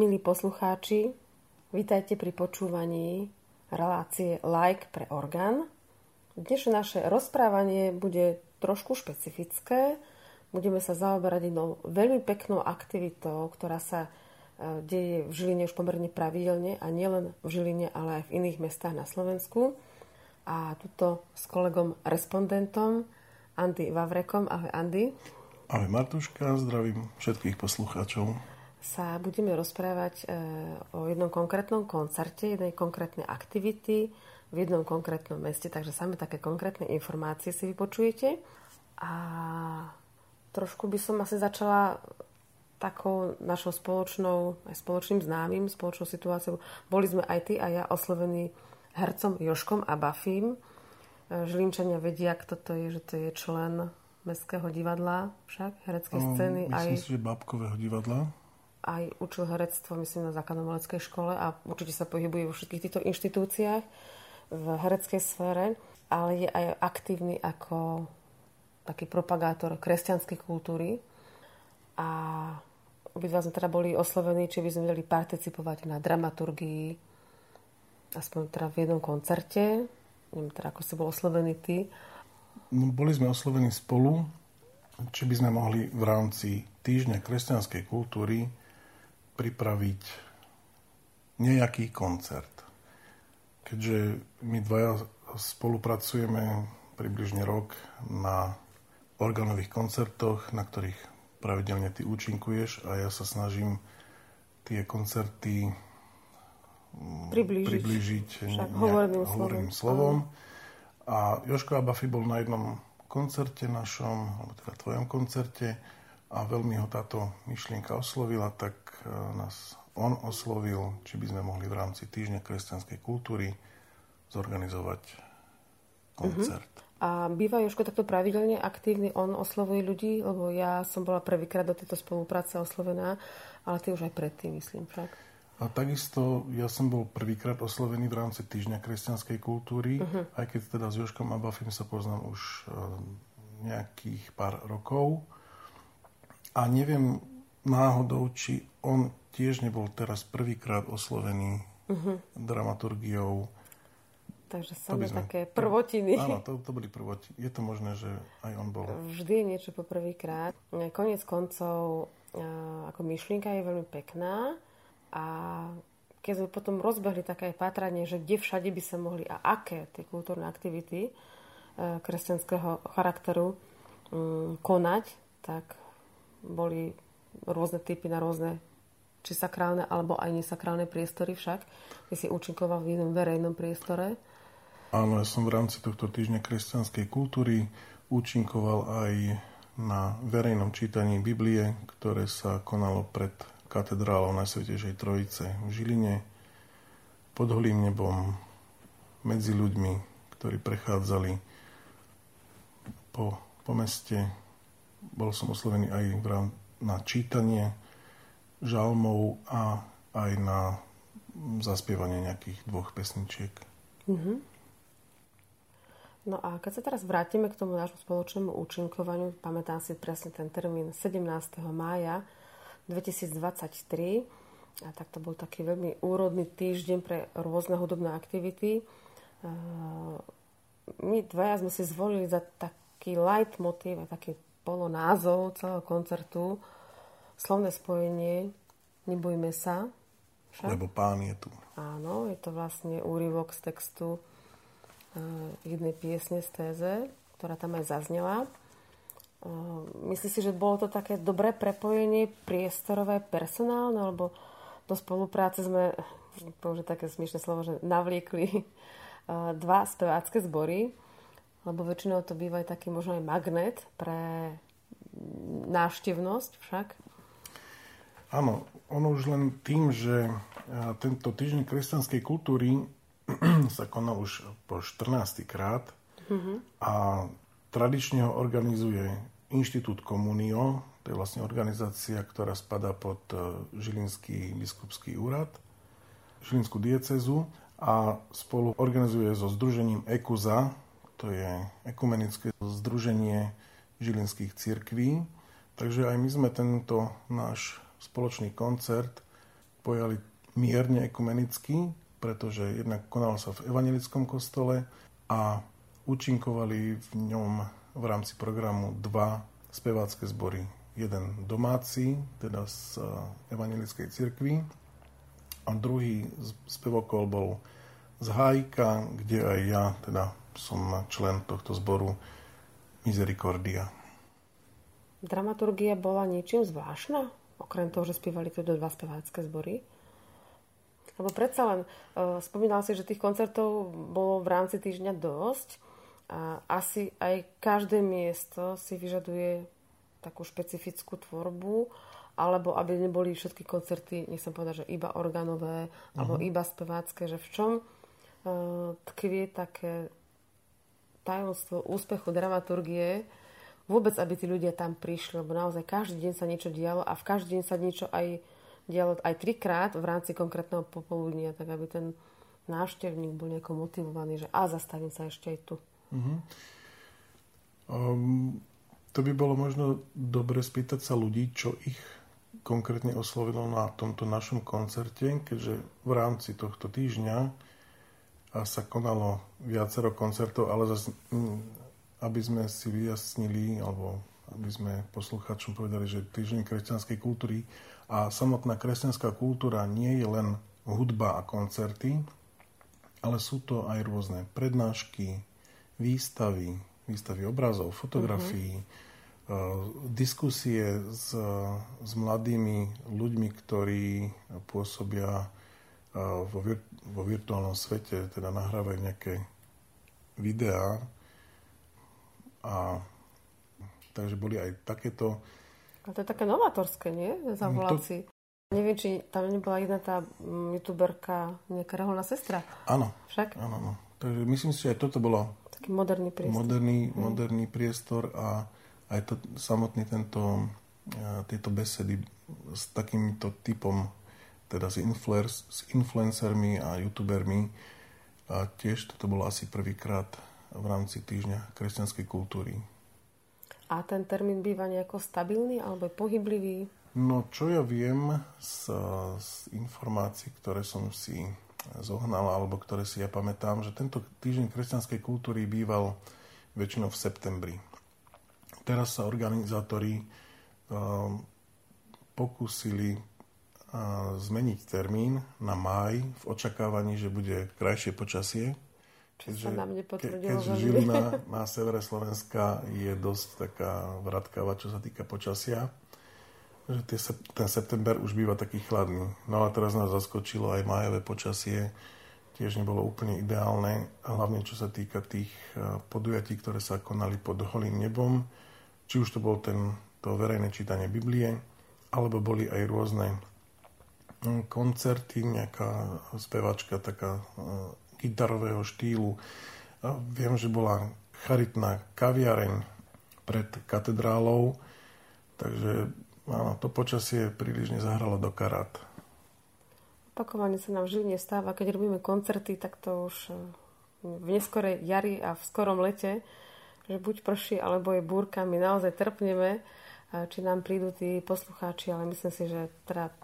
Milí poslucháči, vítajte pri počúvaní relácie Like pre orgán. Dnešné naše rozprávanie bude trošku špecifické. Budeme sa zaoberať jednou veľmi peknou aktivitou, ktorá sa e, deje v Žiline už pomerne pravidelne a nielen v Žiline, ale aj v iných mestách na Slovensku. A tuto s kolegom respondentom Andy Vavrekom. Ahoj Andy. Ahoj Martuška, zdravím všetkých poslucháčov sa budeme rozprávať e, o jednom konkrétnom koncerte, jednej konkrétnej aktivity v jednom konkrétnom meste, takže same také konkrétne informácie si vypočujete. A trošku by som asi začala takou našou spoločnou, aj spoločným známym, spoločnou situáciou. Boli sme aj ty a ja oslovení hercom Joškom a Bafím. E, Žilinčania vedia, kto to je, že to je člen Mestského divadla, však, hereckej scény. Myslím aj... si, že Babkového divadla aj učil herectvo, myslím, na základnomaleckej škole a určite sa pohybuje vo všetkých týchto inštitúciách v hereckej sfére, ale je aj aktívny ako taký propagátor kresťanskej kultúry. A obidva sme teda boli oslovení, či by sme vedeli participovať na dramaturgii, aspoň teda v jednom koncerte. Neviem teda, ako si bol oslovený ty. No, boli sme oslovení spolu, či by sme mohli v rámci Týždňa kresťanskej kultúry pripraviť nejaký koncert. Keďže my dvaja spolupracujeme približne rok na organových koncertoch, na ktorých pravidelne ty účinkuješ a ja sa snažím tie koncerty mm, priblížiť, priblížiť nejak, hovorným, hovorným slovom. A Joško Abafi bol na jednom koncerte našom, alebo teda tvojom koncerte a veľmi ho táto myšlienka oslovila, tak e, nás on oslovil, či by sme mohli v rámci Týždňa kresťanskej kultúry zorganizovať koncert. Uh-huh. A býva Joško takto pravidelne aktívny, on oslovuje ľudí, lebo ja som bola prvýkrát do tejto spolupráce oslovená, ale ty už aj predtým, myslím však. A takisto ja som bol prvýkrát oslovený v rámci Týždňa kresťanskej kultúry, uh-huh. aj keď teda s Joškom Abafim sa poznám už uh, nejakých pár rokov. A neviem náhodou, či on tiež nebol teraz prvýkrát oslovený uh-huh. dramaturgiou. Takže sme sme... také prvotiny. Áno, to, to boli prvotiny. Je to možné, že aj on bol. Vždy je niečo po prvýkrát. Konec koncov, ako myšlienka je veľmi pekná a keď sme potom rozbehli také pátranie, že kde všade by sa mohli a aké tie kultúrne aktivity e, kresťanského charakteru mm, konať, tak boli rôzne typy na rôzne či sakrálne alebo aj nesakrálne priestory však. Ty si účinkoval v jednom verejnom priestore. Áno, ja som v rámci tohto týždňa kresťanskej kultúry účinkoval aj na verejnom čítaní Biblie, ktoré sa konalo pred katedrálou Najsvetejšej Trojice v Žiline, pod holým nebom, medzi ľuďmi, ktorí prechádzali po, po meste, bol som oslovený aj na čítanie žalmov a aj na zaspievanie nejakých dvoch pesničiek. Mm-hmm. No a keď sa teraz vrátime k tomu nášmu spoločnému účinkovaniu, pamätám si presne ten termín 17. mája 2023, a tak to bol taký veľmi úrodný týždeň pre rôzne hudobné aktivity. My dvaja sme si zvolili za taký leitmotiv a taký bolo názov celého koncertu slovné spojenie Nebojme sa. Však? Lebo pán je tu. Áno, je to vlastne úryvok z textu uh, jednej piesne z téze, ktorá tam aj zaznela. Uh, myslíš si, že bolo to také dobré prepojenie priestorové, personálne, alebo do spolupráce sme, použiť také smiešné slovo, že navliekli dva spevácké zbory, lebo väčšinou to býva aj taký možno aj magnet pre návštevnosť však. Áno, ono už len tým, že tento týždeň kresťanskej kultúry sa koná už po 14. krát mm-hmm. a tradične ho organizuje Inštitút Komunio, to je vlastne organizácia, ktorá spada pod e, Žilinský biskupský úrad, Žilinskú diecezu a spolu organizuje so združením EKUZA, to je ekumenické združenie žilinských cirkví. Takže aj my sme tento náš spoločný koncert pojali mierne ekumenicky, pretože jednak konalo sa v evangelickom kostole a účinkovali v ňom v rámci programu dva spevácké zbory. Jeden domáci, teda z evangelickej cirkvi a druhý spevokol bol z Hájka, kde aj ja teda som člen tohto zboru Misericordia. Dramaturgia bola niečím zvláštna? Okrem toho, že spievali tieto dva spevácké zbory? Lebo predsa len, uh, spomínal si, že tých koncertov bolo v rámci týždňa dosť. A asi aj každé miesto si vyžaduje takú špecifickú tvorbu, alebo aby neboli všetky koncerty, nechcem povedať, že iba organové, uh-huh. alebo mhm. iba spevácké, že v čom uh, tkvie také tajomstvo úspechu dramaturgie, vôbec, aby tí ľudia tam prišli, lebo naozaj každý deň sa niečo dialo a v každý deň sa niečo aj dialo aj trikrát v rámci konkrétneho popoludnia, tak aby ten návštevník bol nejako motivovaný, že a zastavím sa ešte aj tu. Uh-huh. Um, to by bolo možno dobre spýtať sa ľudí, čo ich konkrétne oslovilo na tomto našom koncerte, keďže v rámci tohto týždňa sa konalo viacero koncertov, ale zase aby sme si vyjasnili, alebo aby sme poslucháčom povedali, že týždeň kresťanskej kultúry a samotná kresťanská kultúra nie je len hudba a koncerty, ale sú to aj rôzne prednášky, výstavy, výstavy obrazov, fotografií, uh-huh. diskusie s, s mladými ľuďmi, ktorí pôsobia vo, vir, vo virtuálnom svete, teda nahrávajú nejaké videá, a takže boli aj takéto... A to je také novatorské, nie? Zavoláci. To... Neviem, či tam nebola jedna tá mm, youtuberka, nejaká reholná sestra. Áno. Však? Áno, áno. Takže myslím si, že aj toto bolo... Taký moderný priestor. Moderný, hmm. moderný priestor a aj to, samotný tento, tieto besedy s takýmto typom, teda s, influers, s influencermi a youtubermi, a tiež toto bolo asi prvýkrát v rámci týždňa kresťanskej kultúry. A ten termín býva nejako stabilný alebo pohyblivý? No, čo ja viem z, z informácií, ktoré som si zohnal alebo ktoré si ja pamätám, že tento týždeň kresťanskej kultúry býval väčšinou v septembri. Teraz sa organizátori uh, pokúsili zmeniť termín na máj v očakávaní, že bude krajšie počasie Keďže, sa nám nepotvrdilo. Ke, keďže Žilina na severe Slovenska je dosť taká vratkáva, čo sa týka počasia. Že tie, ten september už býva taký chladný. No a teraz nás zaskočilo aj májové počasie. Tiež nebolo úplne ideálne. A hlavne čo sa týka tých eh, podujatí, ktoré sa konali pod holým nebom. Či už to bol ten, to verejné čítanie Biblie, alebo boli aj rôzne koncerty, nejaká spevačka taká eh, gitarového štýlu. A viem, že bola charitná kaviareň pred katedrálou, takže áno, to počasie príliš nezahralo do karát. Opakovane sa nám v stáva, keď robíme koncerty, tak to už eh, v neskorej jari a v skorom lete, že buď prší, alebo je búrka, my naozaj trpneme, či nám prídu tí poslucháči, ale myslím si, že teda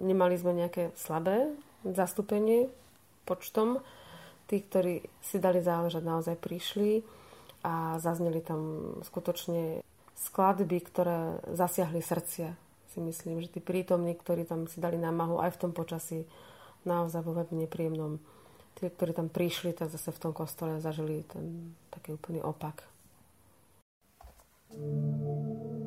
nemali sme nejaké slabé zastúpenie počtom tí, ktorí si dali záležať, naozaj prišli a zazneli tam skutočne skladby, ktoré zasiahli srdcia. Si myslím, že tí prítomní, ktorí tam si dali námahu aj v tom počasí, naozaj vo veľmi nepríjemnom. Tí, ktorí tam prišli, tak zase v tom kostole zažili ten taký úplný opak. thank you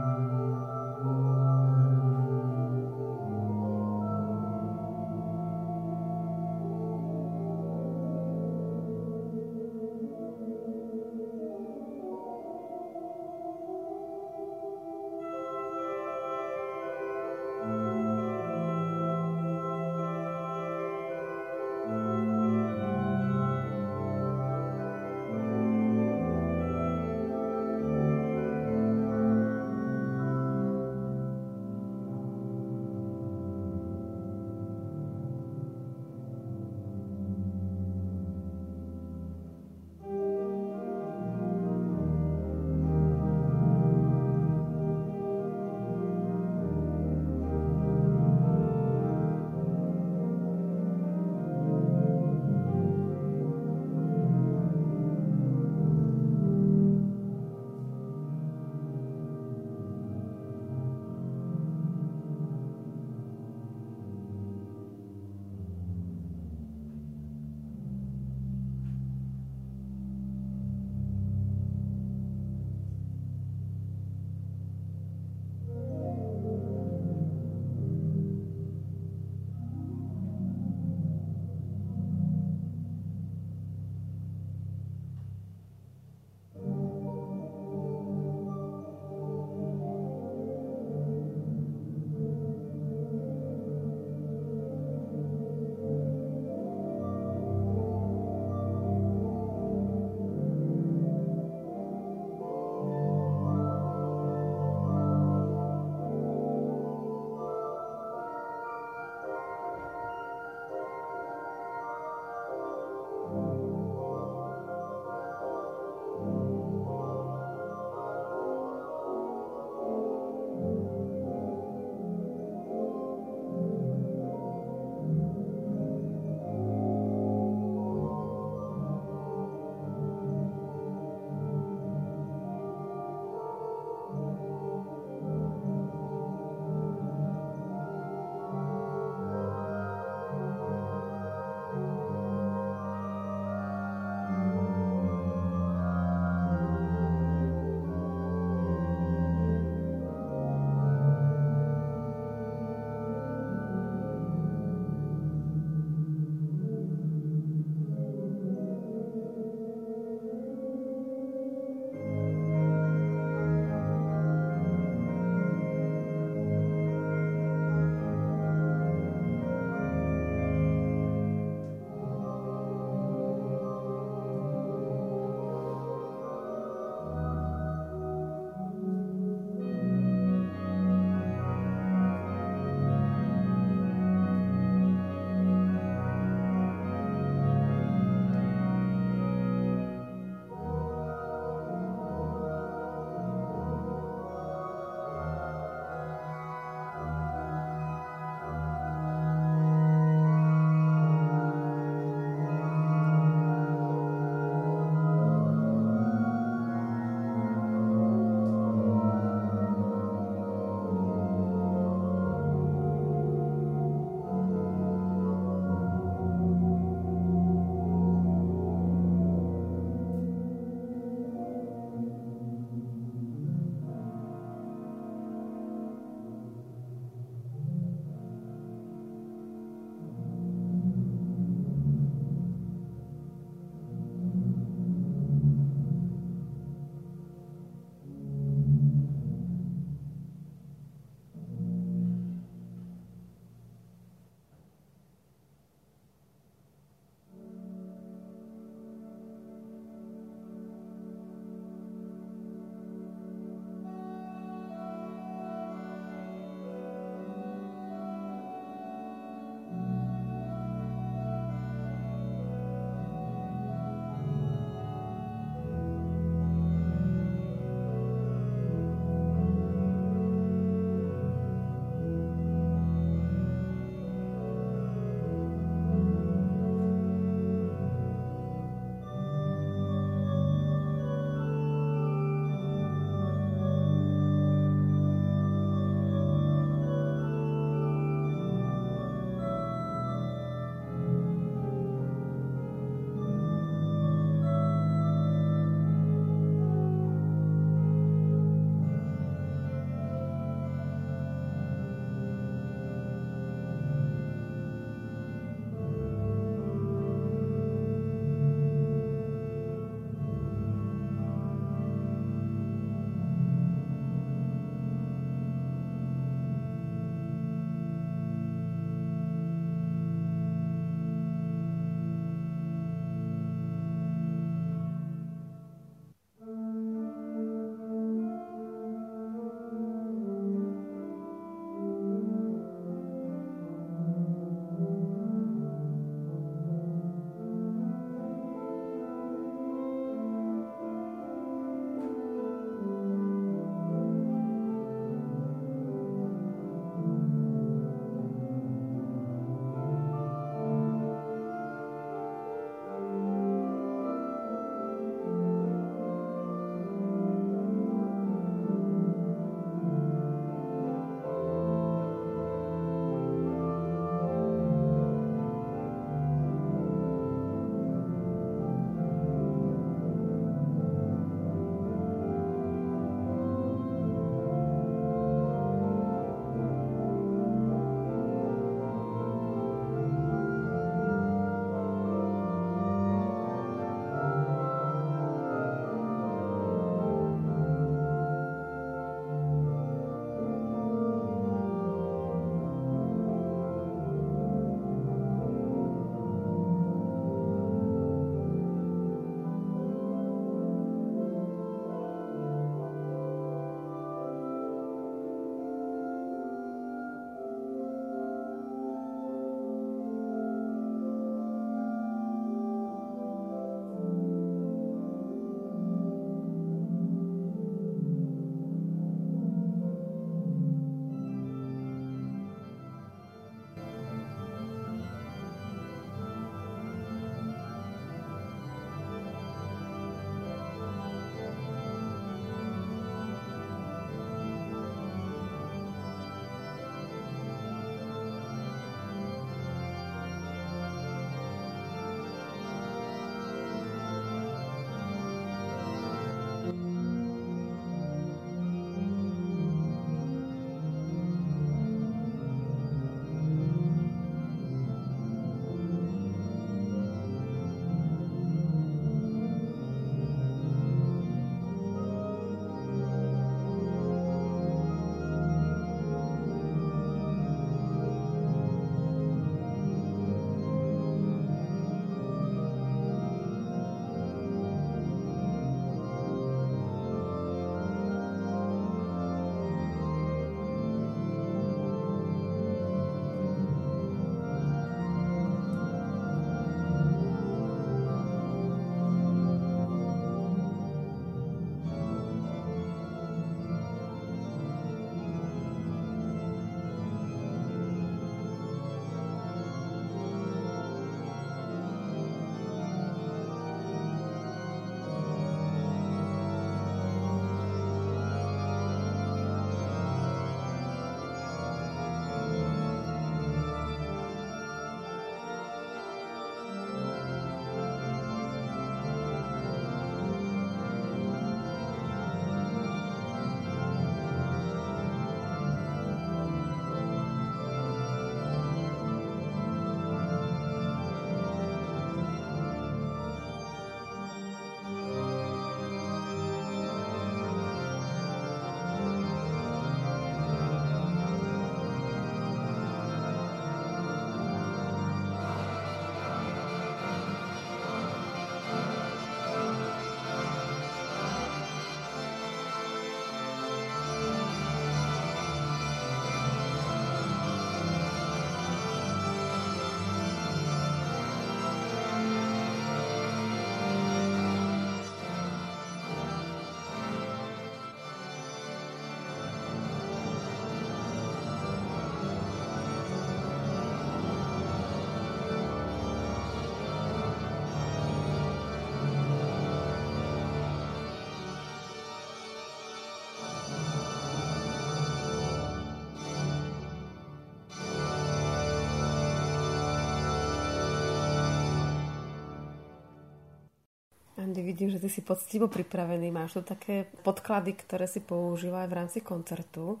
vidím, že ty si poctivo pripravený. Máš tu také podklady, ktoré si používa aj v rámci koncertu.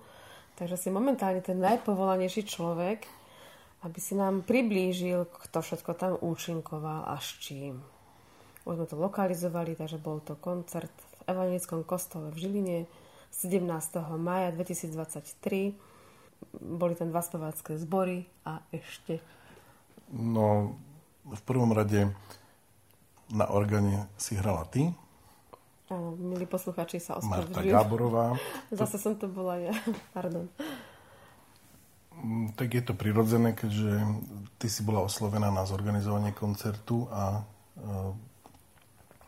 Takže si momentálne ten najpovolanejší človek, aby si nám priblížil, kto všetko tam účinkoval a s čím. Už sme to lokalizovali, takže bol to koncert v Evangelickom kostole v Žiline 17. maja 2023. Boli tam dva spevácké zbory a ešte... No, v prvom rade na organe si hrala ty. Áno, milí posluchači sa ospravedlňujú. Marta Gáborová. Zase som to bola ja. Pardon. Mm, tak je to prirodzené, keďže ty si bola oslovená na zorganizovanie koncertu a e,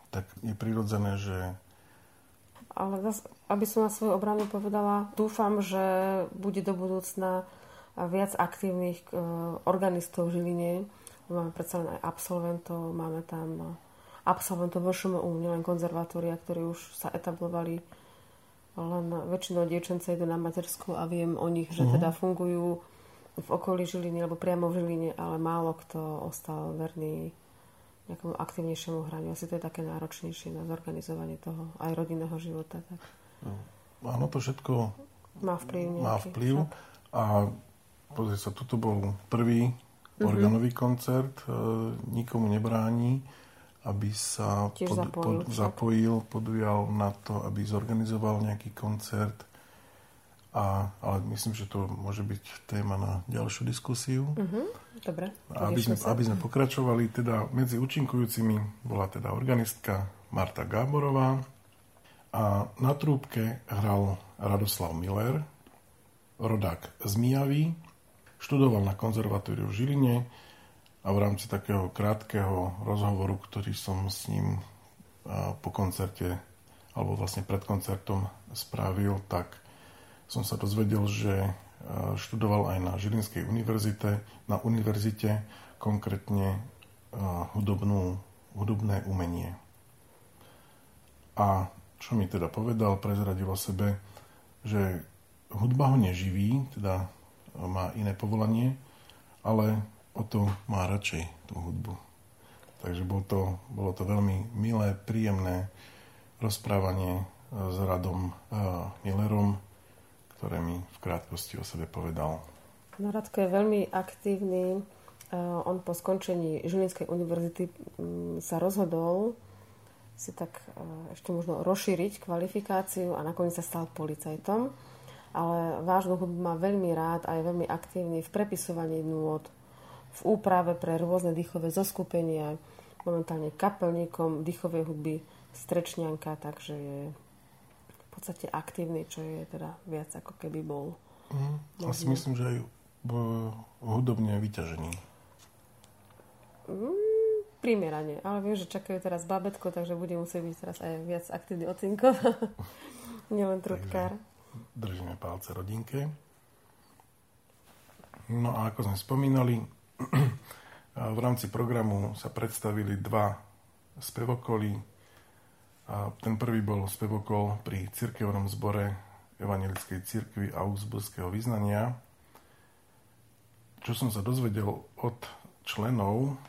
tak je prirodzené, že... Ale zase, aby som na svoju obranu povedala, dúfam, že bude do budúcna viac aktívnych e, organistov v Žiline. Máme predsa len aj absolventov, máme tam absolventov VŠMU, nielen konzervatória, ktorí už sa etablovali len väčšinou dievčence idú na materskú a viem o nich, že uh-huh. teda fungujú v okolí Žiliny alebo priamo v Žiline, ale málo kto ostal verný nejakému aktívnejšiemu hraniu. Asi to je také náročnejšie na zorganizovanie toho aj rodinného života. Tak. No, áno, to všetko má vplyv. Nejaký, má vplyv. A pozri sa, toto bol prvý uh-huh. organový koncert, e, nikomu nebráni aby sa pod, zapojil, pod, zapojil, podujal na to, aby zorganizoval nejaký koncert. A, ale myslím, že to môže byť téma na ďalšiu diskusiu. Uh-huh. Dobre. Aby sme, aby sme pokračovali, teda medzi účinkujúcimi bola teda organistka Marta Gáborová a na trúbke hral Radoslav Miller, rodák z Mijavy, študoval na konzervatóriu v Žiline, a v rámci takého krátkeho rozhovoru, ktorý som s ním po koncerte alebo vlastne pred koncertom spravil, tak som sa dozvedel, že študoval aj na Žilinskej univerzite, na univerzite konkrétne hudobnú, hudobné umenie. A čo mi teda povedal, prezradil o sebe, že hudba ho neživí, teda má iné povolanie, ale o to má radšej tú hudbu. Takže bol to, bolo to veľmi milé, príjemné rozprávanie e, s Radom uh, Millerom, ktoré mi v krátkosti o sebe povedal. No Radko je veľmi aktívny. Uh, on po skončení Žilinskej univerzity sa rozhodol si tak ešte možno rozšíriť kvalifikáciu a nakoniec sa stal policajtom. Ale vážnu hudbu má veľmi rád a je veľmi aktívny v prepisovaní nôd, v úprave pre rôzne dýchové zoskupenia, momentálne kapelníkom dýchovej hudby Strečňanka, takže je v podstate aktívny, čo je teda viac ako keby bol. Mm, asi myslím, že aj hudobne vyťažený. Mm, primerane, ale viem, že čakajú teraz babetko, takže bude musieť byť teraz aj viac aktívny ocinko. Nielen trubkár. Držíme palce rodinke. No a ako sme spomínali, v rámci programu sa predstavili dva spevokoly. Ten prvý bol spevokol pri cirkevnom zbore Evangelickej cirkvi Augsburského vyznania. Čo som sa dozvedel od členov,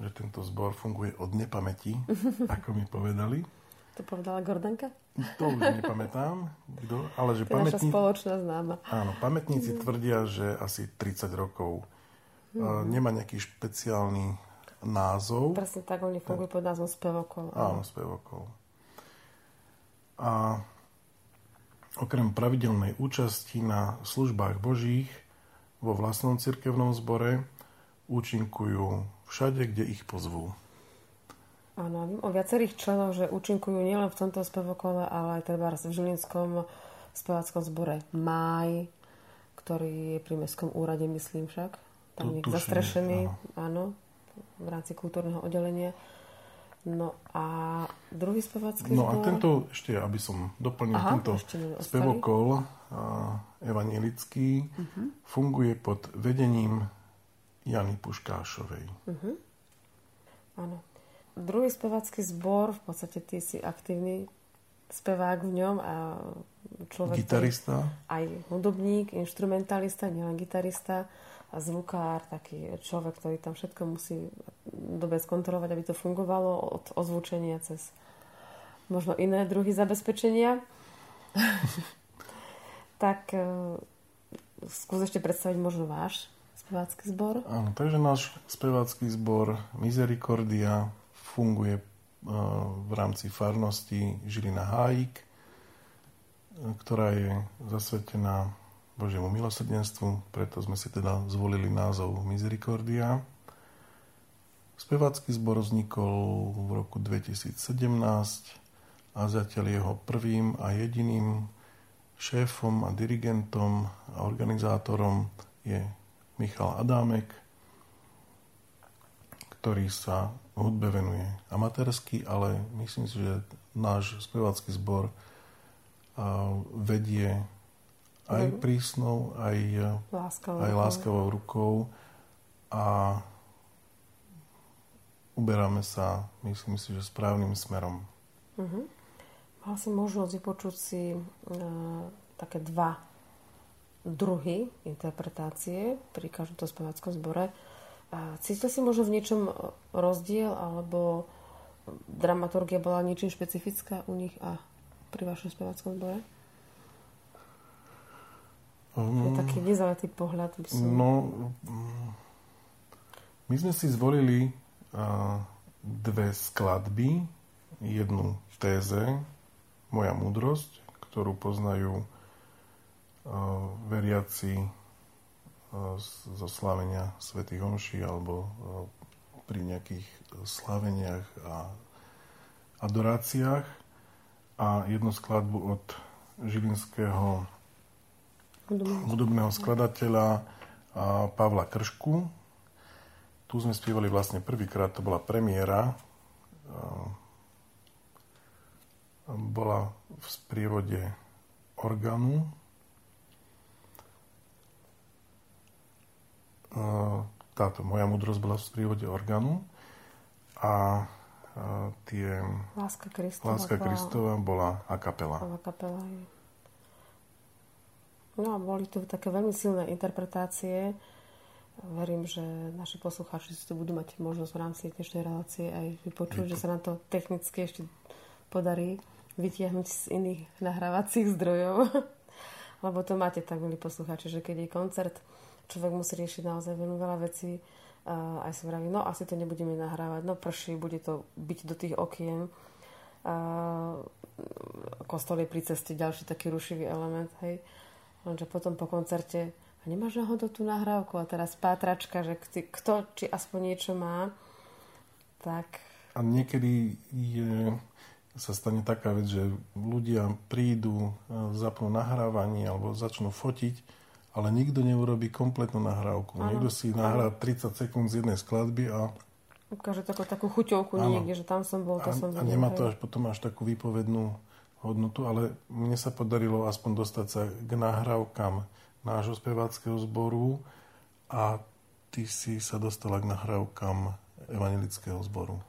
že tento zbor funguje od nepamäti, ako mi povedali. To povedala Gordanka? To už nepamätám, kto, ale že to pamätní... spoločná známa. Áno, pamätníci tvrdia, že asi 30 rokov Mm-hmm. Nemá nejaký špeciálny názov. Presne tak, oni fungujú pod názvom spevokol. Áno, spevokol. A okrem pravidelnej účasti na službách božích vo vlastnom cirkevnom zbore účinkujú všade, kde ich pozvú. Áno, viem o viacerých členov, že účinkujú nielen v tomto spevokole, ale aj treba v Žilinskom speváckom zbore Máj, ktorý je pri Mestskom úrade, myslím však tam je zastrešený, áno. áno, v rámci kultúrneho oddelenia. No a druhý spevácky No a tento, ešte aby som doplnil, Aha, tento spevokol evanielický uh-huh. funguje pod vedením Jany Puškášovej. Uh-huh. Áno. Druhý spevácky zbor, v podstate ty si aktívny spevák v ňom a človek... Gitarista. Aj hudobník, instrumentalista, nielen gitarista zvukár, taký človek, ktorý tam všetko musí dobre skontrolovať, aby to fungovalo od ozvučenia cez možno iné druhy zabezpečenia. tak uh, skús ešte predstaviť možno váš spevácky zbor. Áno, takže náš spevácky zbor Misericordia funguje uh, v rámci farnosti Žilina Hájik, ktorá je zasvetená Božiemu milosrdenstvu, preto sme si teda zvolili názov Misericordia. Spevácky zbor vznikol v roku 2017 a zatiaľ jeho prvým a jediným šéfom a dirigentom a organizátorom je Michal Adámek, ktorý sa hudbe venuje amatérsky, ale myslím si, že náš spevácky zbor vedie aj mhm. prísnou, aj láskavou, aj láskavou rukou a uberáme sa, myslím si, že správnym smerom. Uh-huh. Mal si možnosť vypočuť si uh, také dva druhy interpretácie pri každom speváckom zbore. Cítil si možno v niečom rozdiel, alebo dramaturgia bola niečím špecifická u nich a pri vašom speváckom zbore? Um, je mm. taký nezaletý pohľad. By som... No, my sme si zvolili dve skladby, jednu téze, Moja múdrosť, ktorú poznajú veriaci zo slávenia svätých Omší alebo pri nejakých sláveniach a adoráciách a jednu skladbu od žilinského hudobného skladateľa Pavla Kršku, tu sme spievali vlastne prvýkrát, to bola premiéra. Bola v sprievode orgánu. Táto moja múdrosť bola v sprievode orgánu. A tie... Láska Kristova, Láska Kristova bola a kapela. A kapela, No a boli tu také veľmi silné interpretácie Verím, že naši poslucháči si to budú mať možnosť v rámci dnešnej relácie aj vypočuť, že sa nám to technicky ešte podarí vytiahnuť z iných nahrávacích zdrojov. Lebo to máte tak, milí poslucháči, že keď je koncert, človek musí riešiť naozaj veľmi veľa vecí. Aj si vraví, no asi to nebudeme nahrávať, no prší, bude to byť do tých okien. A kostol je pri ceste ďalší taký rušivý element, hej. Lenže potom po koncerte a nemáš náhodou tú nahrávku a teraz pátračka, že kto, či aspoň niečo má, tak... A niekedy je, sa stane taká vec, že ľudia prídu, e, zapnú nahrávanie alebo začnú fotiť, ale nikto neurobí kompletnú nahrávku. Ano. Niekto si nahrá 30 sekúnd z jednej skladby a ukáže takú, takú chuťovku ano. niekde, že tam som bol, to a, som videl. A nemá to až potom až takú výpovednú hodnotu, ale mne sa podarilo aspoň dostať sa k nahrávkam nášho speváckého zboru a ty si sa dostala k nahrávkam evangelického zboru.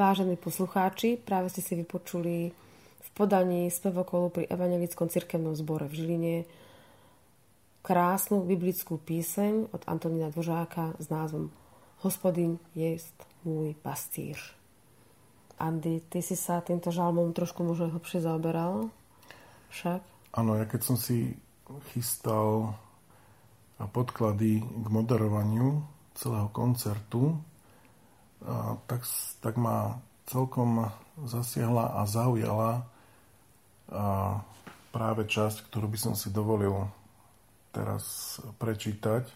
Vážení poslucháči, práve ste si vypočuli v podaní spevokolu pri Evangelickom cirkevnom zbore v Žiline krásnu biblickú píseň od Antonína Dvožáka s názvom Hospodin jest môj pastýr. Andy, ty si sa týmto žalmom trošku možno hlbšie zaoberal? Však? Áno, ja keď som si chystal podklady k moderovaniu celého koncertu, tak, tak ma celkom zasiahla a zaujala práve časť, ktorú by som si dovolil teraz prečítať.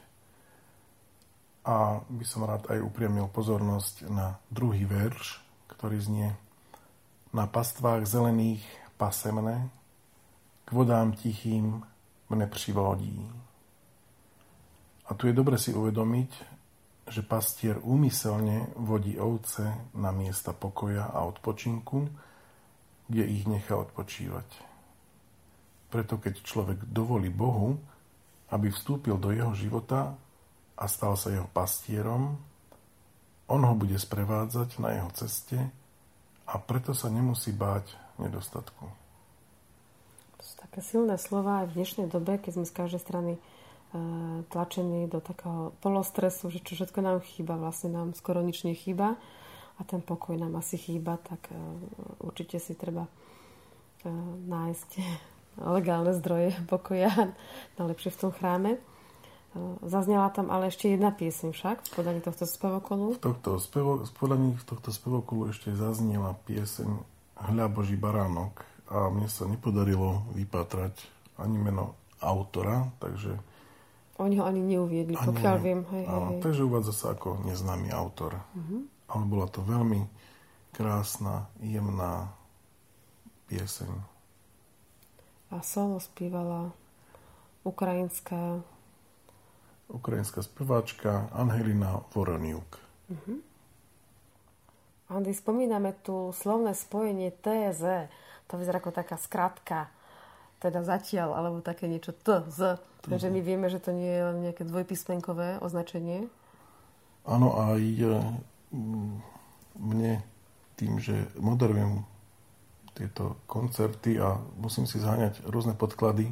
A by som rád aj upriamil pozornosť na druhý verš, ktorý znie Na pastvách zelených pasemné, k vodám tichým mne privodí. A tu je dobre si uvedomiť, že pastier úmyselne vodí ovce na miesta pokoja a odpočinku, kde ich nechá odpočívať. Preto keď človek dovolí Bohu, aby vstúpil do jeho života a stal sa jeho pastierom, on ho bude sprevádzať na jeho ceste a preto sa nemusí báť nedostatku. To sú také silné slova aj v dnešnej dobe, keď sme z každej strany tlačení do takého polostresu, že čo všetko nám chýba, vlastne nám skoro nič nechýba a ten pokoj nám asi chýba, tak e, určite si treba e, nájsť legálne zdroje pokoja, najlepšie v tom chráme. Zaznela tam ale ešte jedna pieseň však v podaní tohto spevokolu. Tohto spevo, v podaní tohto spevokolu ešte zaznela pieseň Hľa Boží baránok a mne sa nepodarilo vypatrať ani meno autora, takže oni ho ani neuviedli, ani pokiaľ ne. viem. Hej, áno, hej. Takže uvádza sa ako neznámy autor. Uh-huh. Ale bola to veľmi krásna, jemná pieseň. A solo spievala ukrajinská ukrajinská speváčka Angelina Voroniuk. Uh-huh. Andy, spomíname tu slovné spojenie TZ. To vyzerá ako taká skratka teda zatiaľ, alebo také niečo T, Z. Takže my vieme, že to nie je len nejaké dvojpísmenkové označenie. Áno, aj e, mne tým, že moderujem tieto koncerty a musím si zháňať rôzne podklady,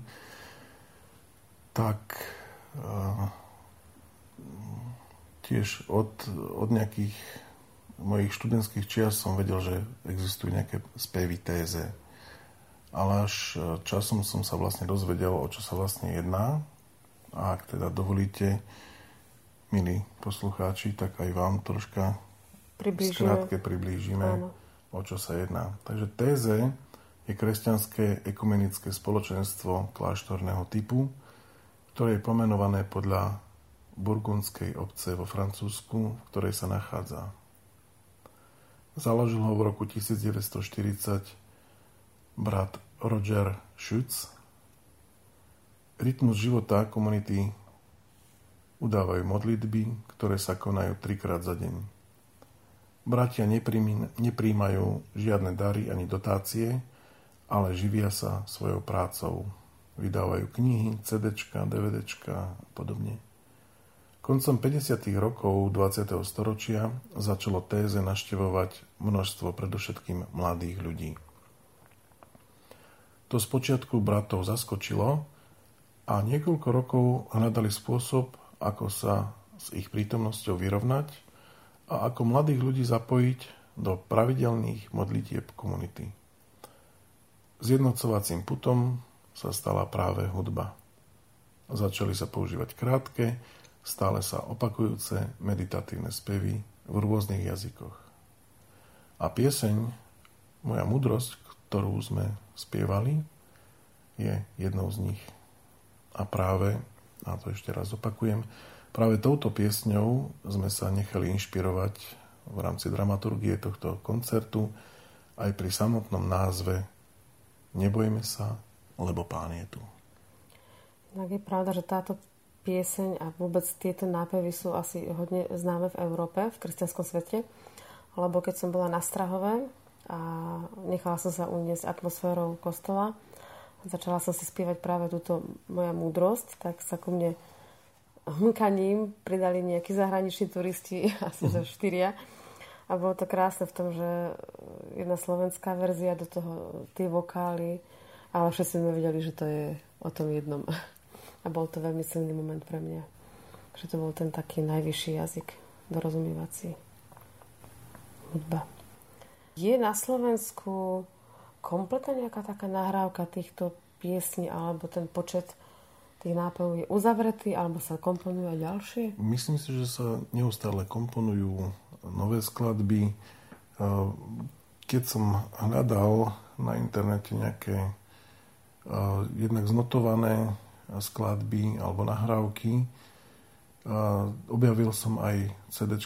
tak uh, tiež od, od nejakých mojich študentských čias som vedel, že existujú nejaké spevy téze ale až e, časom som sa vlastne dozvedel, o čo sa vlastne jedná. A ak teda dovolíte, milí poslucháči, tak aj vám troška priblížime. skrátke priblížime, Áno. o čo sa jedná. Takže téze je kresťanské ekumenické spoločenstvo kláštorného typu, ktoré je pomenované podľa burgundskej obce vo Francúzsku, v ktorej sa nachádza. Založil ho v roku 1940 brat Roger Schütz. Rytmus života komunity udávajú modlitby, ktoré sa konajú trikrát za deň. Bratia nepríjmajú žiadne dary ani dotácie, ale živia sa svojou prácou. Vydávajú knihy, CDčka, DVDčka a podobne. Koncom 50. rokov 20. storočia začalo téze naštevovať množstvo predovšetkým mladých ľudí. To spočiatku bratov zaskočilo a niekoľko rokov hľadali spôsob, ako sa s ich prítomnosťou vyrovnať a ako mladých ľudí zapojiť do pravidelných modlitieb komunity. Zjednocovacím putom sa stala práve hudba. Začali sa používať krátke, stále sa opakujúce meditatívne spevy v rôznych jazykoch. A pieseň Moja mudrosť, ktorú sme spievali, je jednou z nich. A práve, a to ešte raz opakujem, práve touto piesňou sme sa nechali inšpirovať v rámci dramaturgie tohto koncertu aj pri samotnom názve Nebojme sa, lebo Pán je tu. Tak je pravda, že táto pieseň a vôbec tieto nápevy sú asi hodne známe v Európe, v kresťanskom svete. Lebo keď som bola na Strahove, a nechala som sa uniesť atmosférou kostola. Začala som si spievať práve túto moja múdrosť, tak sa ku mne hmkaním pridali nejakí zahraniční turisti, asi zo štyria. A bolo to krásne v tom, že jedna slovenská verzia, do toho tie vokály, ale všetci sme vedeli, že to je o tom jednom. A bol to veľmi silný moment pre mňa. Že to bol ten taký najvyšší jazyk dorozumievací. Hudba. Je na Slovensku kompletná nejaká taká nahrávka týchto piesní alebo ten počet tých nápevov je uzavretý alebo sa komponujú aj ďalšie? Myslím si, že sa neustále komponujú nové skladby. Keď som hľadal na internete nejaké jednak znotované skladby alebo nahrávky, objavil som aj CD,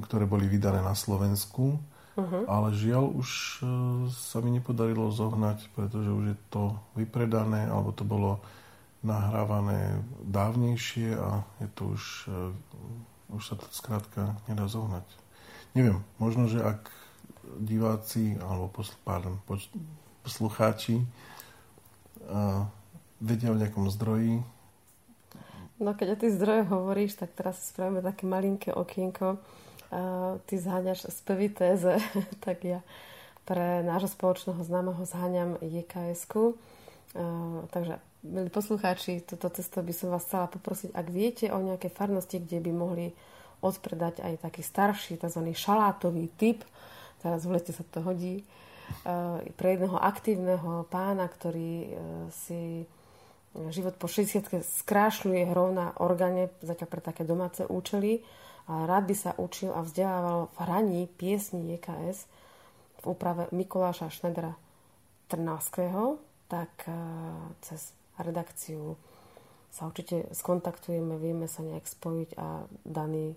ktoré boli vydané na Slovensku Uh-huh. Ale žiaľ už e, sa mi nepodarilo zohnať, pretože už je to vypredané, alebo to bolo nahrávané dávnejšie a je to už, e, už sa to skrátka nedá zohnať. Neviem, možno, že ak diváci alebo posl- pardon, poč- poslucháči uh, vedia o nejakom zdroji. No keď o tých zdrojoch hovoríš, tak teraz spravíme také malinké okienko ty zháňaš spevy téze, tak ja pre nášho spoločného známeho zháňam JKS-ku. Takže, milí poslucháči, toto cesto by som vás chcela poprosiť, ak viete o nejakej farnosti, kde by mohli odpredať aj taký starší, tzv. šalátový typ, teraz v lete sa to hodí, pre jedného aktívneho pána, ktorý e, si život po 60 skrášľuje hrou na orgáne, zatiaľ pre také domáce účely, ale rád by sa učil a vzdelával v hraní piesni JKS v úprave Mikuláša Šnedra Trnavského, tak e, cez redakciu sa určite skontaktujeme, vieme sa nejak spojiť a daný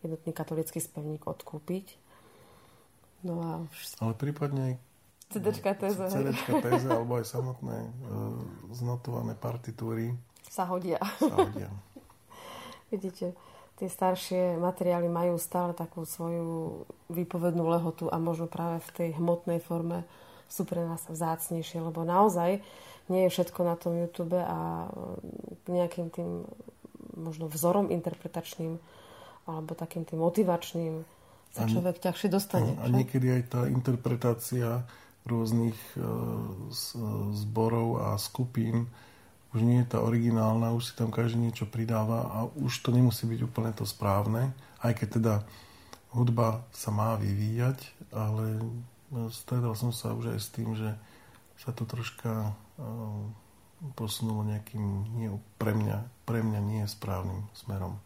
jednotný katolický spevník odkúpiť. No a už... Ale prípadne CDčka téze. CDčka téze, alebo aj samotné e, znotované partitúry sa hodia. Sa hodia. Vidíte, tie staršie materiály majú stále takú svoju výpovednú lehotu a možno práve v tej hmotnej forme sú pre nás vzácnejšie, lebo naozaj nie je všetko na tom YouTube a nejakým tým možno vzorom interpretačným alebo takým tým motivačným sa človek ťažšie dostane. A, a niekedy aj tá interpretácia rôznych e, zborov a skupín už nie je tá originálna, už si tam každý niečo pridáva a už to nemusí byť úplne to správne, aj keď teda hudba sa má vyvíjať, ale no, stredal som sa už aj s tým, že sa to troška uh, posunulo nejakým nie, pre, mňa, pre mňa nie správnym smerom.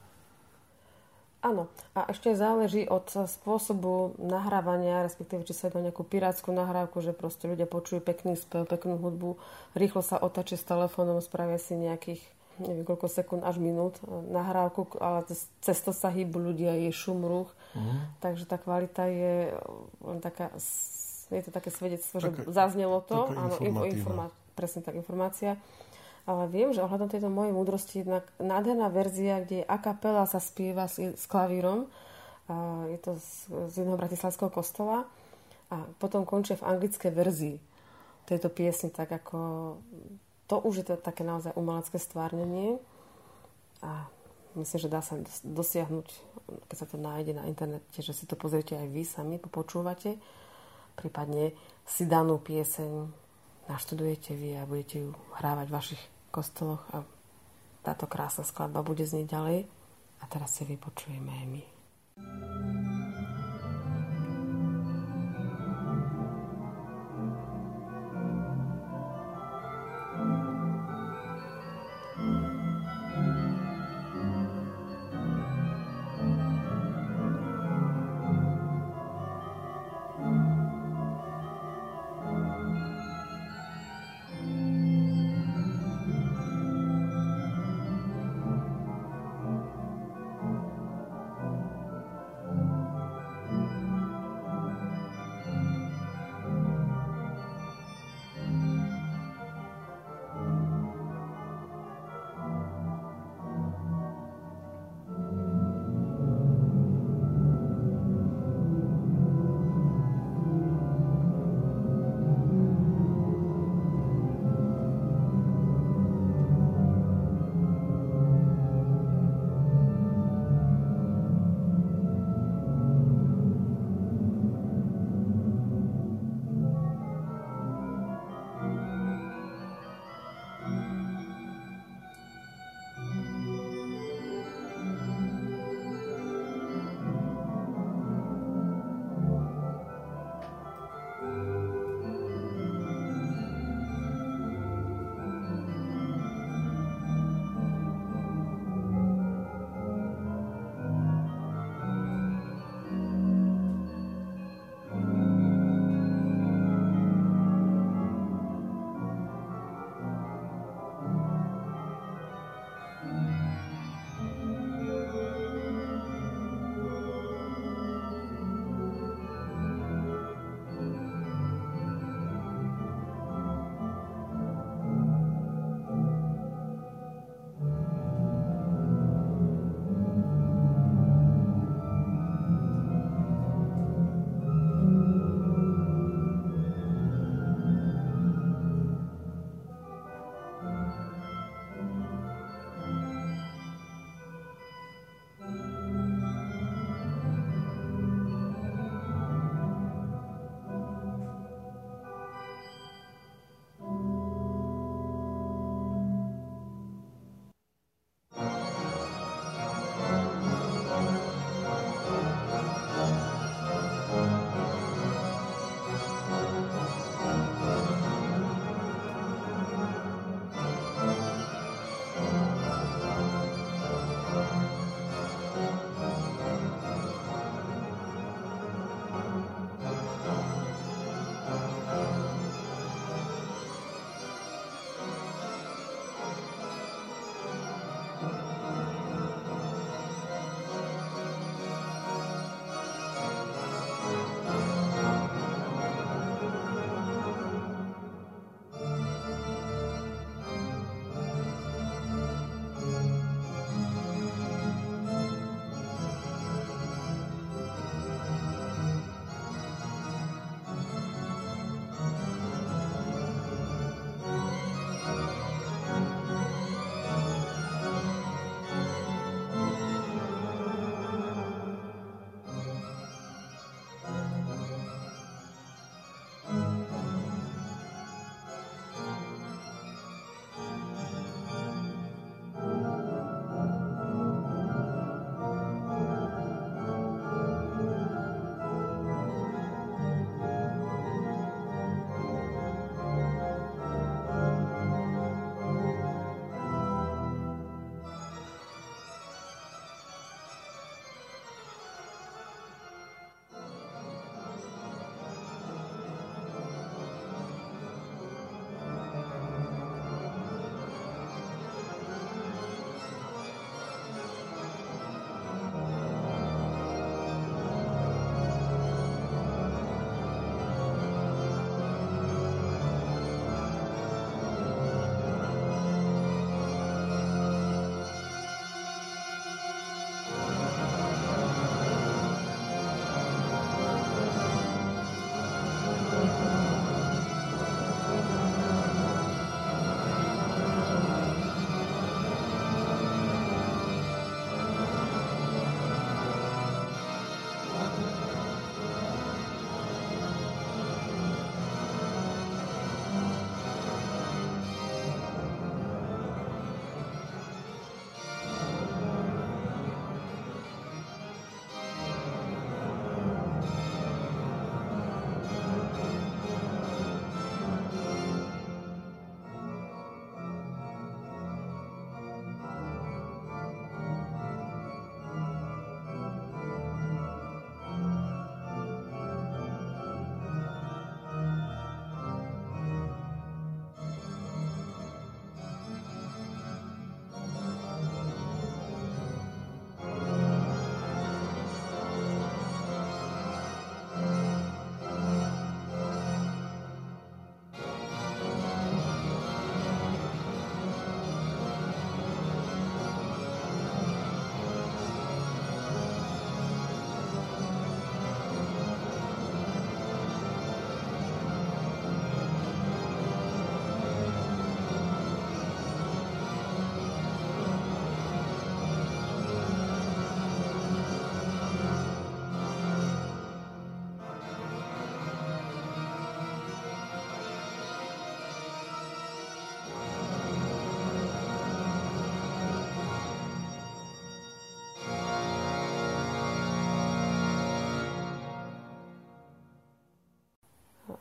Áno. A ešte záleží od spôsobu nahrávania, respektíve či sa ide o nejakú pirátskú nahrávku, že proste ľudia počujú pekný spev, peknú hudbu, rýchlo sa otačí s telefónom, spravia si nejakých neviem koľko sekúnd až minút nahrávku, ale cez to sa hýbu ľudia, je šum, ruch. Mm. Takže tá kvalita je len taká, je to také svedectvo, že zaznelo to. Áno, informá- presne tak informácia ale viem, že ohľadom tejto mojej múdrosti jedna nádherná verzia, kde a kapela sa spieva s, s klavírom. A je to z, z jedného bratislavského kostola. A potom končí v anglickej verzii tejto piesny, tak ako to už je to také naozaj umelecké stvárnenie. A myslím, že dá sa dosiahnuť, keď sa to nájde na internete, že si to pozriete aj vy sami, popočúvate. Prípadne si danú pieseň naštudujete vy a budete ju hrávať v vašich kostoloch a táto krásna skladba bude znieť ďalej. A teraz si vypočujeme aj my. thank you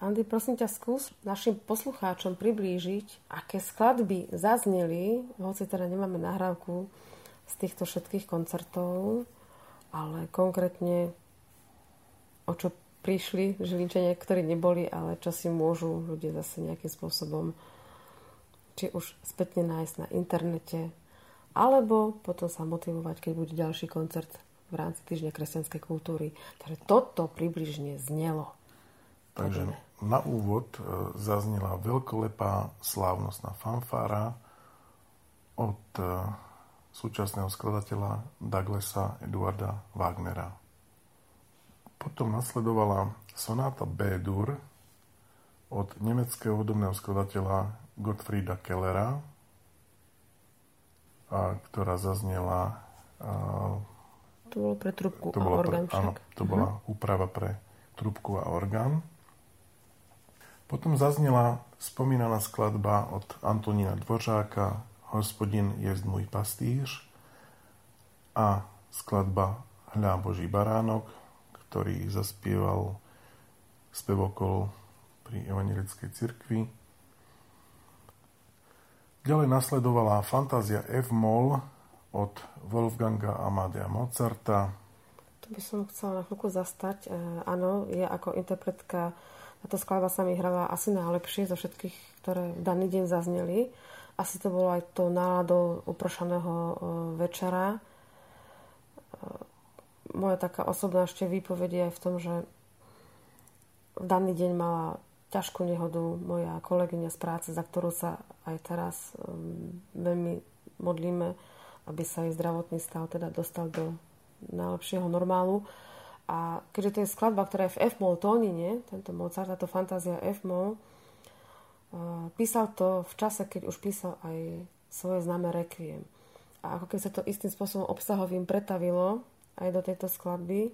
Andy, prosím ťa, skús našim poslucháčom priblížiť, aké skladby zazneli, hoci teda nemáme nahrávku z týchto všetkých koncertov, ale konkrétne o čo prišli Žilinčania, ktorí neboli, ale čo si môžu ľudia zase nejakým spôsobom či už spätne nájsť na internete, alebo potom sa motivovať, keď bude ďalší koncert v rámci Týždňa kresťanskej kultúry. Takže toto približne znelo. Takže na úvod e, zaznela veľkolepá slávnostná fanfára od e, súčasného skladateľa Douglasa Eduarda Wagnera. Potom nasledovala sonáta B-dur od nemeckého hudobného skladateľa Gottfrieda Kellera, a, ktorá zaznela a, to bolo pre trubku to a orgán pre, Áno, to bola uh-huh. úprava pre trubku a orgán. Potom zaznela spomínaná skladba od Antonína Dvořáka Hospodin je môj pastýř a skladba Hľa Boží baránok, ktorý zaspieval spevokol pri Evangelickej cirkvi. Ďalej nasledovala fantázia F-moll od Wolfganga Amadea Mozarta. Tu by som chcela na chvíľku zastať. E, áno, je ako interpretka, táto skladba sa mi hrala asi najlepšie zo všetkých, ktoré v daný deň zazneli. Asi to bolo aj to náladou upršaného e, večera. E, moja taká osobná ešte výpovedie je v tom, že v daný deň mala ťažkú nehodu moja kolegyňa z práce, za ktorú sa aj teraz veľmi modlíme aby sa jej zdravotný stav teda dostal do najlepšieho normálu. A keďže to je skladba, ktorá je v F-moll tónine, tento Mozart, táto fantázia F-moll, písal to v čase, keď už písal aj svoje známe Requiem. A ako keď sa to istým spôsobom obsahovým pretavilo aj do tejto skladby,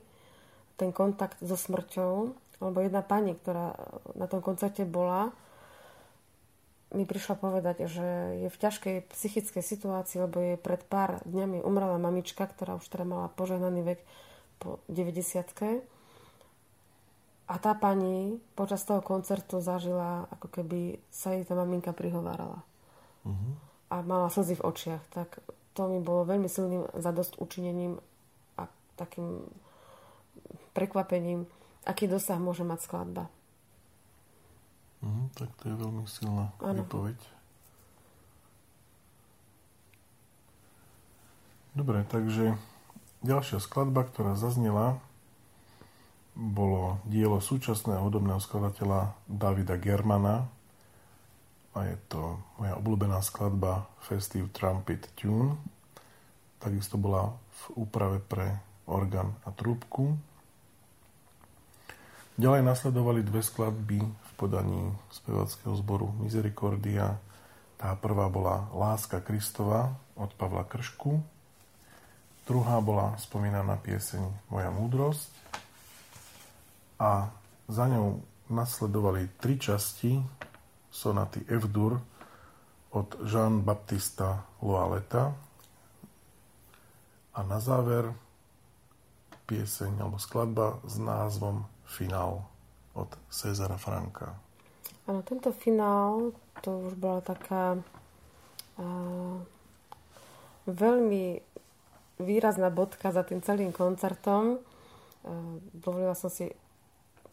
ten kontakt so smrťou, lebo jedna pani, ktorá na tom koncerte bola, mi prišla povedať, že je v ťažkej psychickej situácii, lebo je pred pár dňami umrela mamička, ktorá už teda mala požehnaný vek po 90 a tá pani počas toho koncertu zažila, ako keby sa jej tá maminka prihovárala. Uh-huh. A mala slzy v očiach. Tak to mi bolo veľmi silným zadosť učinením a takým prekvapením, aký dosah môže mať skladba. Mm, tak to je veľmi silná ano. výpoveď. Dobre, takže ďalšia skladba, ktorá zaznela, bolo dielo súčasného hudobného skladateľa Davida Germana a je to moja obľúbená skladba Festive Trumpet Tune. Takisto bola v úprave pre orgán a trúbku. Ďalej nasledovali dve skladby v podaní spevackého zboru Misericordia. Tá prvá bola Láska Kristova od Pavla Kršku. Druhá bola spomínaná pieseň Moja múdrosť. A za ňou nasledovali tri časti sonaty F-dur od Jean-Baptista Loaleta. A na záver pieseň alebo skladba s názvom finál od Cezara Franka. Áno, tento finál, to už bola taká uh, veľmi výrazná bodka za tým celým koncertom. Uh, dovolila som si,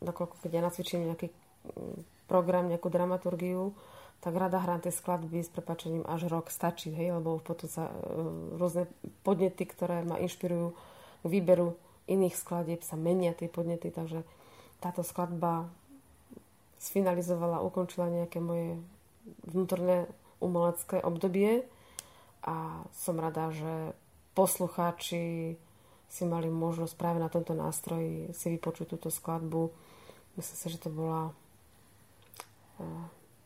nakoľko keď ja nacvičím nejaký program, nejakú dramaturgiu, tak rada hrám tie skladby s prepačením až rok stačí, hej, lebo potom sa uh, rôzne podnety, ktoré ma inšpirujú k výberu iných skladieb sa menia tie podnety, takže táto skladba sfinalizovala, ukončila nejaké moje vnútorné umelecké obdobie a som rada, že poslucháči si mali možnosť práve na tomto nástroji si vypočuť túto skladbu. Myslím si, že to bola e,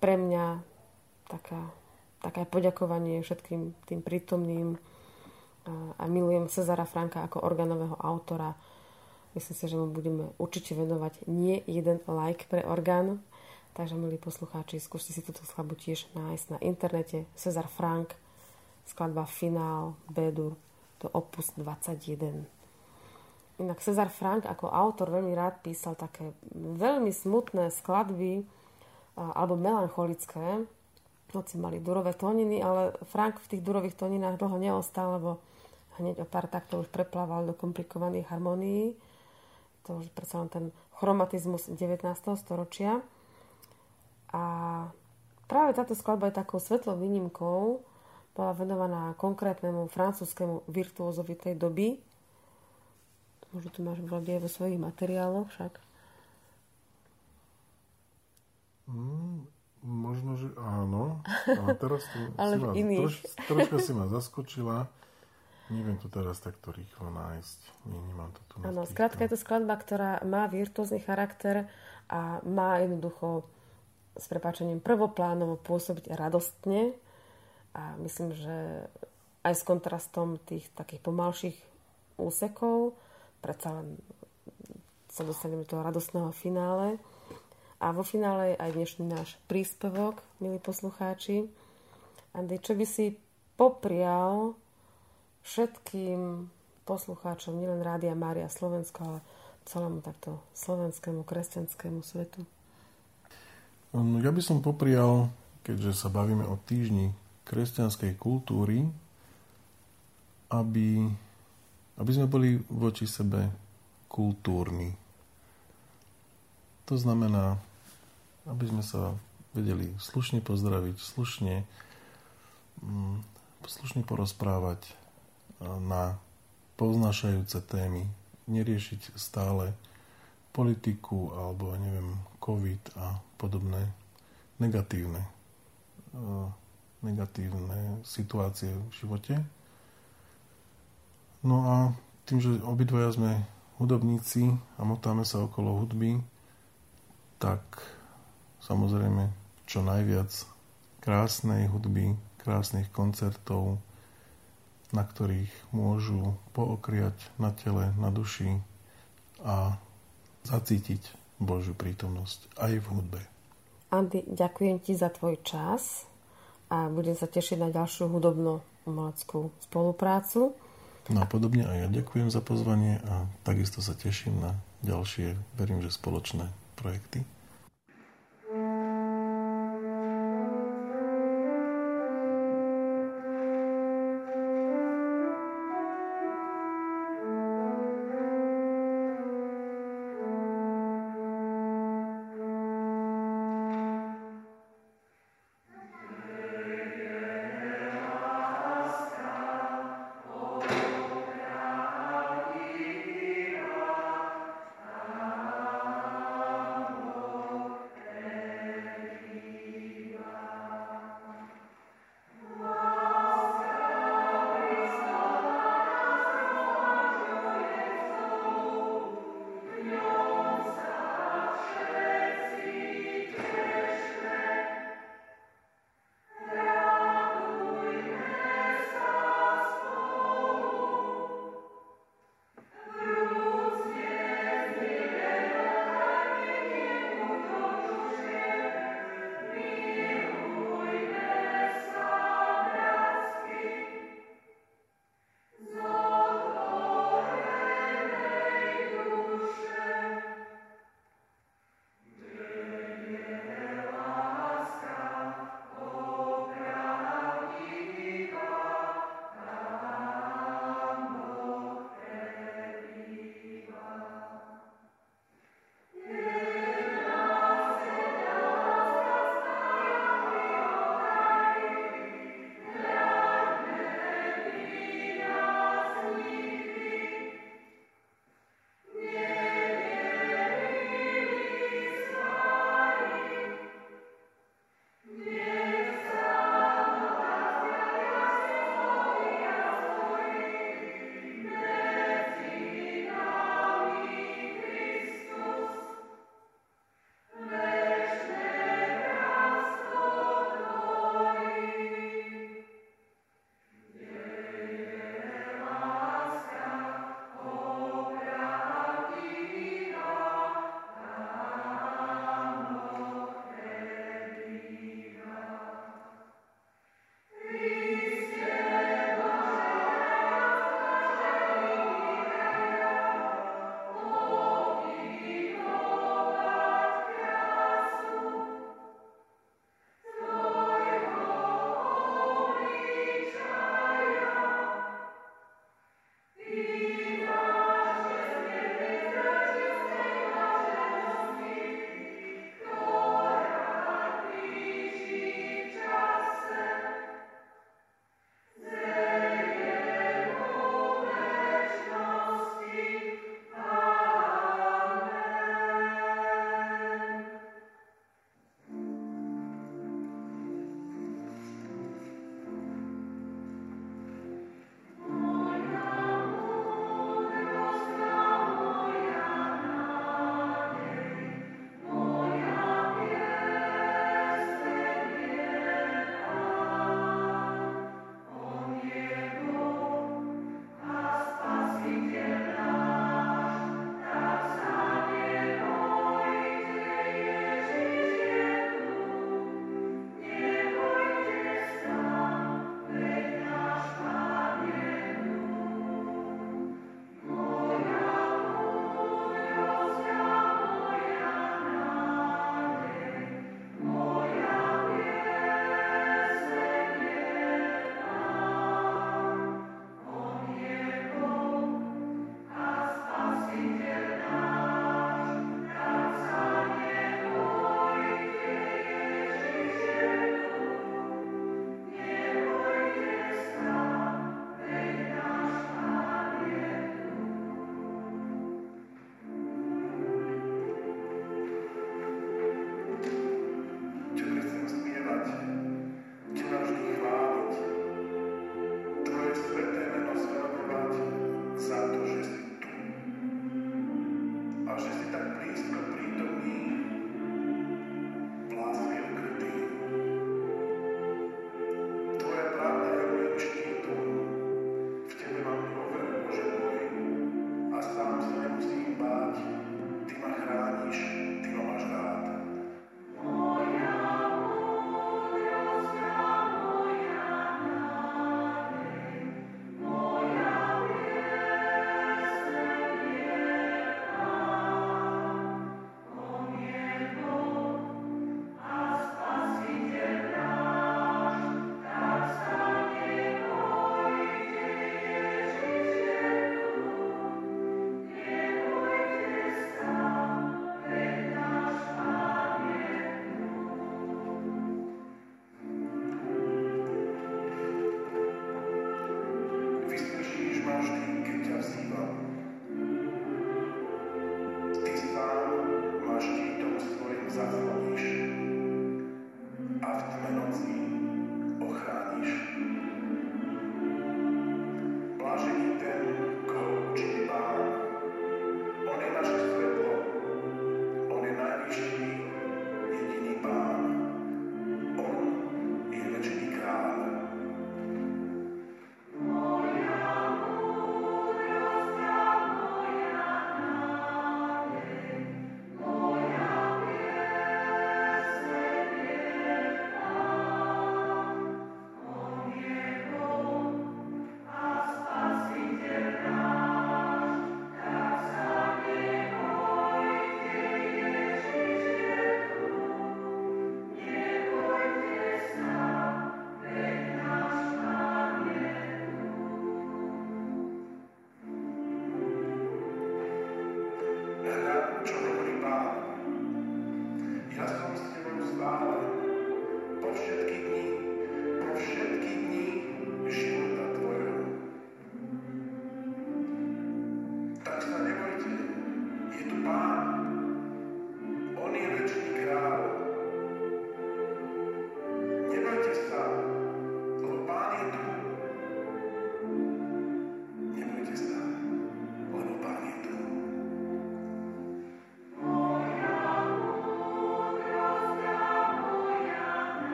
pre mňa taká, také poďakovanie všetkým tým prítomným e, a milujem Cezara Franka ako organového autora, Myslím si, že mu budeme určite venovať nie jeden like pre orgán. Takže, milí poslucháči, skúste si túto skladbu tiež nájsť na internete. Cezar Frank, skladba Finál, Bedur, to opus 21. Inak Cezar Frank ako autor veľmi rád písal také veľmi smutné skladby alebo melancholické, hoci mali durové tóniny, ale Frank v tých durových tóninách dlho neostal, lebo hneď o pár taktov už preplával do komplikovaných harmonií. To už predsa len ten chromatizmus 19. storočia. A práve táto skladba je takou svetlou výnimkou. Bola venovaná konkrétnemu francúzskému virtuózovi tej doby. Možno tu máš v vo svojich materiáloch však. Mm, možno, že áno. Ale teraz tu ale si ma, troš, troška si ma zaskočila. Neviem to teraz takto rýchlo nájsť. Nie, nemám to tu. Áno, skrátka je to skladba, ktorá má virtuózny charakter a má jednoducho s prepáčením prvoplánovo pôsobiť radostne a myslím, že aj s kontrastom tých takých pomalších úsekov predsa len sa dostaneme do toho radostného finále. A vo finále aj dnešný náš príspevok, milí poslucháči. Andy, čo by si poprial všetkým poslucháčom nielen Rádia Mária Slovensko, ale celému takto slovenskému kresťanskému svetu? No, ja by som poprial, keďže sa bavíme o týždni kresťanskej kultúry, aby, aby sme boli voči sebe kultúrni. To znamená, aby sme sa vedeli slušne pozdraviť, slušne, mm, slušne porozprávať, na povznášajúce témy, neriešiť stále politiku alebo, neviem, COVID a podobné negatívne, negatívne situácie v živote. No a tým, že obidvoja sme hudobníci a motáme sa okolo hudby, tak samozrejme čo najviac krásnej hudby, krásnych koncertov, na ktorých môžu pookriať na tele, na duši a zacítiť Božiu prítomnosť aj v hudbe. Andy, ďakujem ti za tvoj čas a budem sa tešiť na ďalšiu hudobno-umeleckú spoluprácu. No a podobne aj ja ďakujem za pozvanie a takisto sa teším na ďalšie, verím, že spoločné projekty.